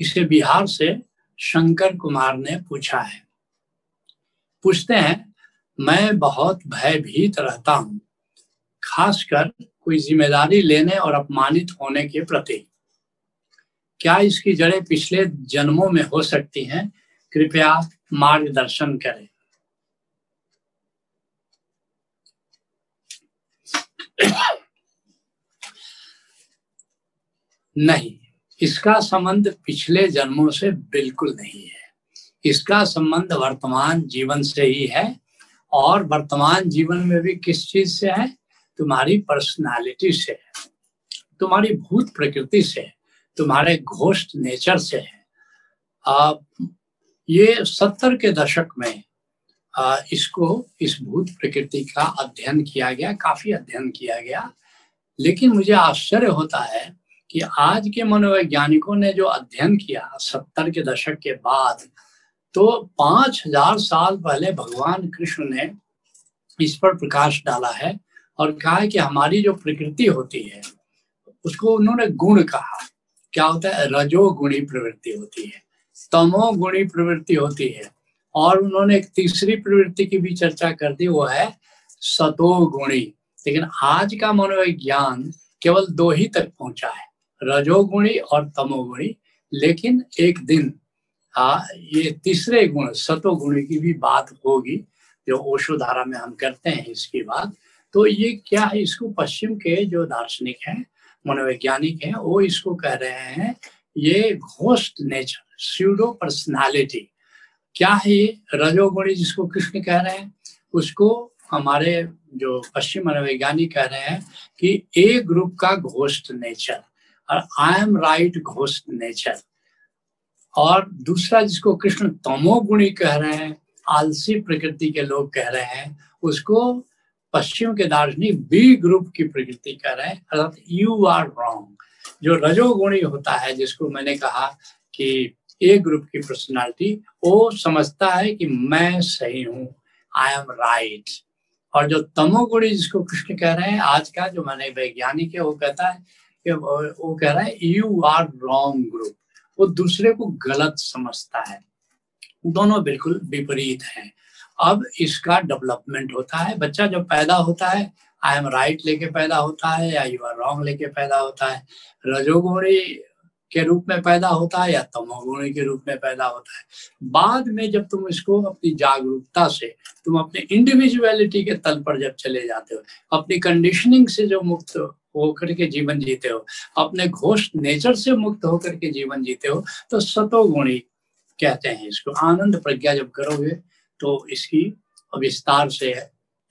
इसे बिहार से शंकर कुमार ने पूछा है। पूछते हैं, मैं बहुत भयभीत रहता हूँ, खासकर कोई ज़िम्मेदारी लेने और अपमानित होने के प्रति। क्या इसकी जड़ें पिछले जन्मों में हो सकती हैं? कृपया मार्गदर्शन करें। नहीं इसका संबंध पिछले जन्मों से बिल्कुल नहीं है। इसका संबंध वर्तमान जीवन से ही है और वर्तमान जीवन में भी किस चीज़ से है? तुम्हारी पर्सनालिटी से है। तुम्हारी भूत प्रकृति से है। तुम्हारे घोष्ट नेचर से है। आ, ये सत्तर के दशक में आ, इसको इस भूत प्रकृति का अध्ययन किया गया काफ़ी अध्ययन किया गया। लेकिन मुझे आश्चर्य होता है कि आज के मनोवैज्ञानिकों ने जो अध्ययन किया सत्तर के दशक के बाद तो पाँच हज़ार साल पहले भगवान कृष्ण ने इस पर प्रकाश डाला है और कहा है कि हमारी जो प्रकृति होती है, उसको उन्होंने गुण कहा। क्या होता है? रजोगुणी प्रवृत्ति होती है, तमोगुणी प्रवृत्ति होती है और उन्होंने एक तीसरी प्रवृत्ति की भी चर्चा कर दी, वो है सतोगुणी। लेकिन आज का मनोविज्ञान केवल दो ही तक पहुँचा है। रजोगुणी और तमोगुणी। लेकिन एक दिन आ, ये तीसरे गुण सतोगुणी की भी बात होगी जो ओशो धारा में हम करते हैं इसकी बात। तो ये क्या है? इसको पश्चिम के जो दार्शनिक हैं मनोवैज्ञानिक हैं वो इसको कह रहे हैं ये घोस्ट नेचर स्यूडो पर्सनालिटी क्या है ये? रजोगुणी जिसको कृष्ण कह रहे हैं उसको हमारे जो पश्चिम मनोवैज्ञानिक कह रहे हैं कि ए ग्रुप का घोस्ट नेचर। और I am right ghost nature और दूसरा जिसको कृष्ण तमोगुणी कह रहे हैं, आलसी प्रकृति के लोग कह रहे हैं, उसको पश्चिम के दार्शनिक बी ग्रुप की प्रकृति कह रहे हैं, अर्थात यू आर रॉन्ग जो रजोगुणी होता है, जिसको मैंने कहा कि ए ग्रुप की पर्सनालिटी वो समझता है कि मैं सही हूँ आई एम राइट और जो तमोगुणी जिसको कृष्ण कह रहे हैं, आज का जो मैंने वैज्ञानिक है, वो कहता है वो कह रहा है यू आर रॉन्ग ग्रुप वो दूसरे को गलत समझता है। दोनों बिल्कुल विपरीत हैं। अब इसका डेवलपमेंट होता है। बच्चा जब पैदा होता है आई एम राइट लेके पैदा होता है या यू आर रॉन्ग लेके पैदा होता है। रजोगुणी के रूप में पैदा होता है या तमोगुणी के रूप में पैदा होता है। बाद में जब तुम इसको अपनी जागरूकता से, तुम अपने इंडिविजुअलिटी के तल पर जब चले जाते हो, अपनी कंडीशनिंग से जो मुक्त होकर के जीवन जीते हो। अपने घोष नेचर से मुक्त होकर के जीवन जीते हो तो सतोगुणी कहते हैं इसको। आनंद प्रज्ञा जब करोगे तो इसकी विस्तार से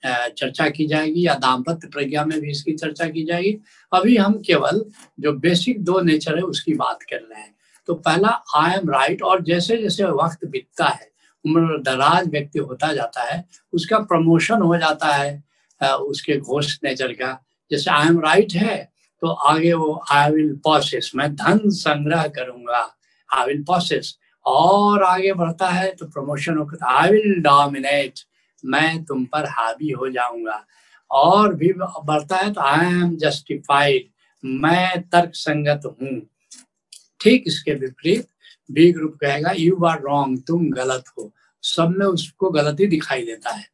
चर्चा की जाएगी, या दाम्पत्य प्रज्ञा में भी इसकी चर्चा की जाएगी। अभी हम केवल जो बेसिक दो नेचर है, उसकी बात कर रहे हैं। तो पहला आई एम राइट और जैसे जैसे वक्त बीतता है, उम्र दराज व्यक्ति होता जाता है, उसका प्रमोशन हो जाता है उसके घोष नेचर का। जैसे आई एम राइट है तो आगे वो आई विल प्रोसेस मैं धन संग्रह करूँगा आई विल प्रोसेस और आगे बढ़ता है तो प्रमोशन होकर आई विल डोमिनेट मैं तुम पर हावी हो जाऊँगा। और भी बढ़ता है तो आई एम जस्टिफाइड मैं तर्क संगत हूँ। ठीक इसके विपरीत बी ग्रुप कहेगा यू आर रॉन्ग तुम गलत हो। सब में उसको गलती दिखाई देता है।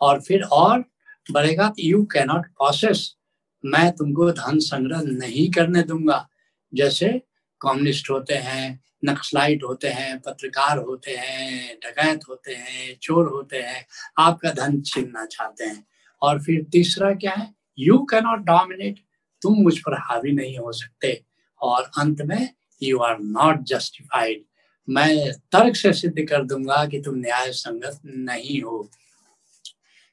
और फिर और बढ़ेगा यू कैनॉट प्रोसेस मैं तुमको धन संग्रह नहीं करने दूँगा। जैसे कम्युनिस्ट होते हैं, नक्सलाइट होते हैं, पत्रकार होते हैं, डकैत होते हैं, चोर होते हैं, आपका धन छीनना चाहते हैं। और फिर तीसरा क्या है? यू कैनॉट डोमिनेट तुम मुझ पर हावी नहीं हो सकते। और अंत में यू आर नॉट जस्टिफाइड मैं तर्क से सिद्ध कर दूँगा कि तुम न्याय संगत नहीं हो।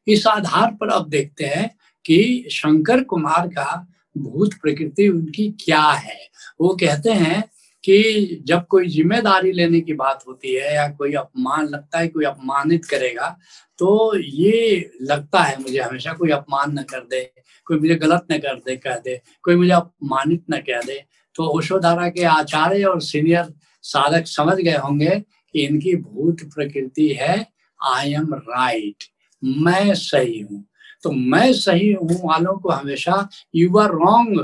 इस आधार पर अब देखते हैं कि शंकर कुमार का भूत प्रकृति उनकी क्या है? वो कहते हैं कि जब कोई ज़िम्मेदारी लेने की बात होती है या कोई अपमान, लगता है कोई अपमानित करेगा तो ये लगता है मुझे हमेशा कोई अपमान न कर दे, कोई मुझे गलत न कर दे, कह दे, कोई मुझे अपमानित न कह दे। तो ओशोधारा के आचार्य और सीनियर साधक समझ गए होंगे कि इनकी भूत प्रकृति है आई एम राइट मैं सही हूँ। तो मैं सही हूँ वालों को हमेशा यू आर रॉन्ग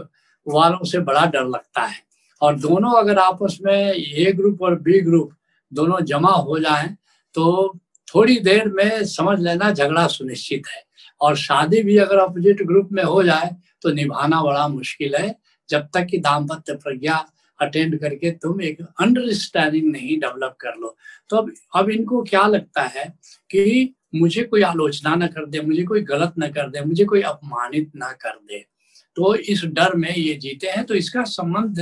वालों से बड़ा डर लगता है। और दोनों अगर आपस में ए ग्रुप और बी ग्रुप दोनों जमा हो जाएँ तो थोड़ी देर में समझ लेना झगड़ा सुनिश्चित है। और शादी भी अगर अपोजिट ग्रुप में हो जाए तो निभाना बड़ा मुश्किल है। जब तक कि दाम्पत्य प्रज्ञा अटेंड करके तुम एक अंडरस्टैंडिंग नहीं डेवलप कर लो। तो अब अब इनको क्या लगता है कि मुझे कोई आलोचना न कर दे, मुझे कोई गलत ना कर दे, मुझे कोई अपमानित ना कर दे। तो इस डर में ये जीते हैं तो इसका संबंध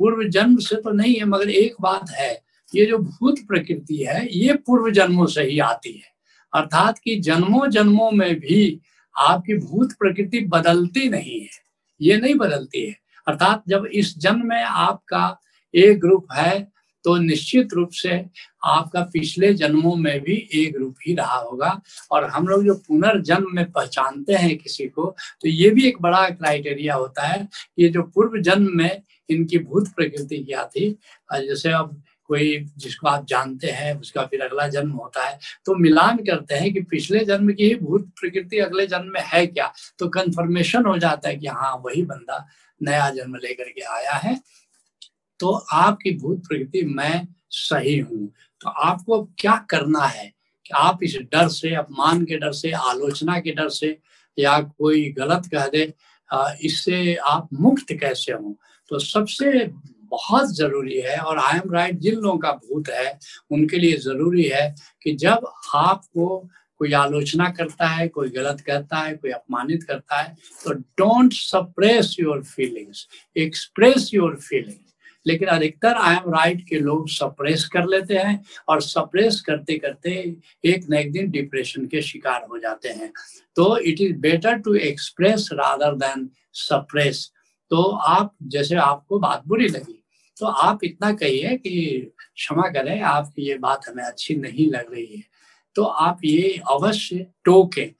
पूर्व जन्म से तो नहीं है, मगर एक बात है, ये जो भूत प्रकृति है, ये पूर्व जन्मों से ही आती है। अर्थात कि जन्मों जन्मों में भी आपकी भूत प्रकृति बदलती नहीं है, ये नहीं बदलती है। अर्थात जब इस जन्म में आपका ए ग्रुप है तो निश्चित रूप से आपका पिछले जन्मों में भी एक रूप ही रहा होगा। और हम लोग जो पुनर्जन्म में पहचानते हैं किसी को तो ये भी एक बड़ा क्राइटेरिया होता है ये जो पूर्व जन्म में इनकी भूत प्रकृति क्या थी। जैसे अब कोई जिसको आप जानते हैं, उसका फिर अगला जन्म होता है तो मिलान करते हैं कि पिछले जन्म की ही भूत प्रकृति अगले जन्म में है क्या? तो कंफर्मेशन हो जाता है कि हाँ वही बंदा नया जन्म लेकर के आया है। तो आपकी भूत प्रकृति मैं सही हूँ। तो आपको क्या करना है कि आप इस डर से, अपमान के डर से, आलोचना के डर से या कोई गलत कह दे इससे आप मुक्त कैसे हो? तो सबसे बहुत ज़रूरी है और आई एम राइट जिन लोगों का भूत है, उनके लिए ज़रूरी है कि जब आपको कोई आलोचना करता है, कोई गलत कहता है, कोई अपमानित करता है तो don't suppress your feelings express your feelings लेकिन अधिकतर आई एम राइट के लोग सप्रेस कर लेते हैं और सप्रेस करते करते एक न एक दिन डिप्रेशन के शिकार हो जाते हैं। तो it is better to express rather than suppress तो आप, जैसे आपको बात बुरी लगी तो आप इतना कहिए कि क्षमा करें, आपकी ये बात हमें अच्छी नहीं लग रही है। तो आप ये अवश्य टोके।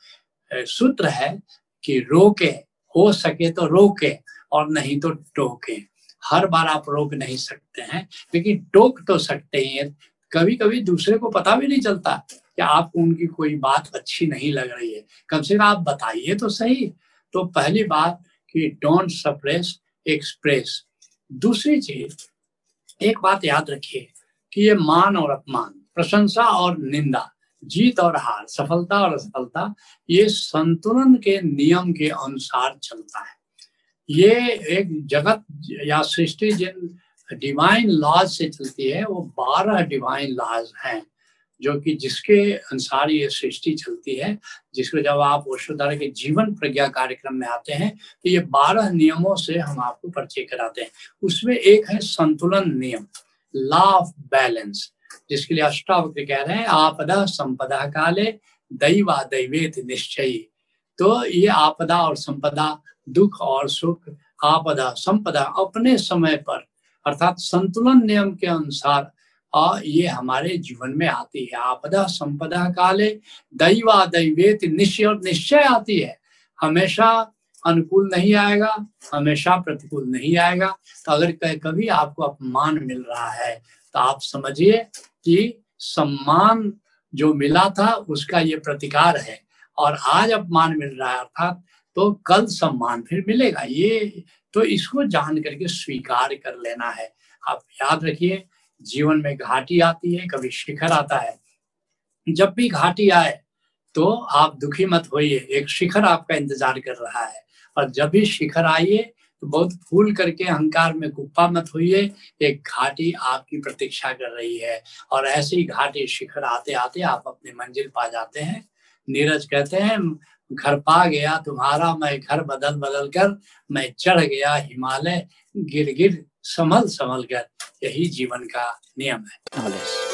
सूत्र है कि रोके, हो सके तो रोके और नहीं तो टोके। हर बार आप रोक नहीं सकते हैं लेकिन टोक तो सकते हैं। कभी कभी दूसरे को पता भी नहीं चलता कि आपको उनकी कोई बात अच्छी नहीं लग रही है। कम से कम आप बताइए तो सही। तो पहली बात कि डोंट सप्रेस एक्सप्रेस दूसरी चीज़, एक बात याद रखिए कि ये मान और अपमान, प्रशंसा और निंदा, जीत और हार, सफलता और असफलता, ये संतुलन के नियम के अनुसार चलता है। ये एक जगत या सृष्टि जिन डिवाइन लॉज से चलती है, वो बारह डिवाइन लॉज हैं, जो कि जिसके अनुसार ये सृष्टि चलती है, जिसको जब आप वसुधरा के जीवन प्रज्ञा कार्यक्रम में आते हैं तो ये बारह नियमों से हम आपको परिचय कराते हैं। उसमें एक है संतुलन नियम लॉ ऑफ़ बैलेंस जिसके लिए अष्टावक्र कह रहे हैं, आपदा संपदा काले दैवा दैवेत निश्चय। तो ये आपदा और संपदा दुख और सुख आपदा संपदा अपने समय पर अर्थात संतुलन नियम के अनुसार आ, ये हमारे जीवन में आती है। आपदा संपदा काले दैवा दैवेत निश्चय और निश्चय आती है। हमेशा अनुकूल नहीं आएगा हमेशा प्रतिकूल नहीं आएगा। तो अगर कभी आपको अपमान मिल रहा है तो आप समझिए कि सम्मान जो मिला था उसका ये प्रतिकार है। और आज अपमान मिल रहा है अर्थात तो कल सम्मान फिर मिलेगा। ये तो इसको जान करके स्वीकार कर लेना है। आप याद रखिए, जीवन में घाटी आती है, कभी शिखर आता है। जब भी घाटी आए तो आप दुखी मत होइए। एक शिखर आपका इंतज़ार कर रहा है। और जब भी शिखर आइए तो बहुत फूल करके अहंकार में गुप्पा मत होइए। एक घाटी आपकी प्रतीक्षा कर रही है। और ऐसी घाटी शिखर आते आते आप अपने मंजिल पा जाते हैं। नीरज कहते हैं घर पा गया तुम्हारा, मैं घर बदल बदल कर, मैं चढ़ गया हिमालय गिर गिर संभल संभल कर। यही जीवन का नियम है।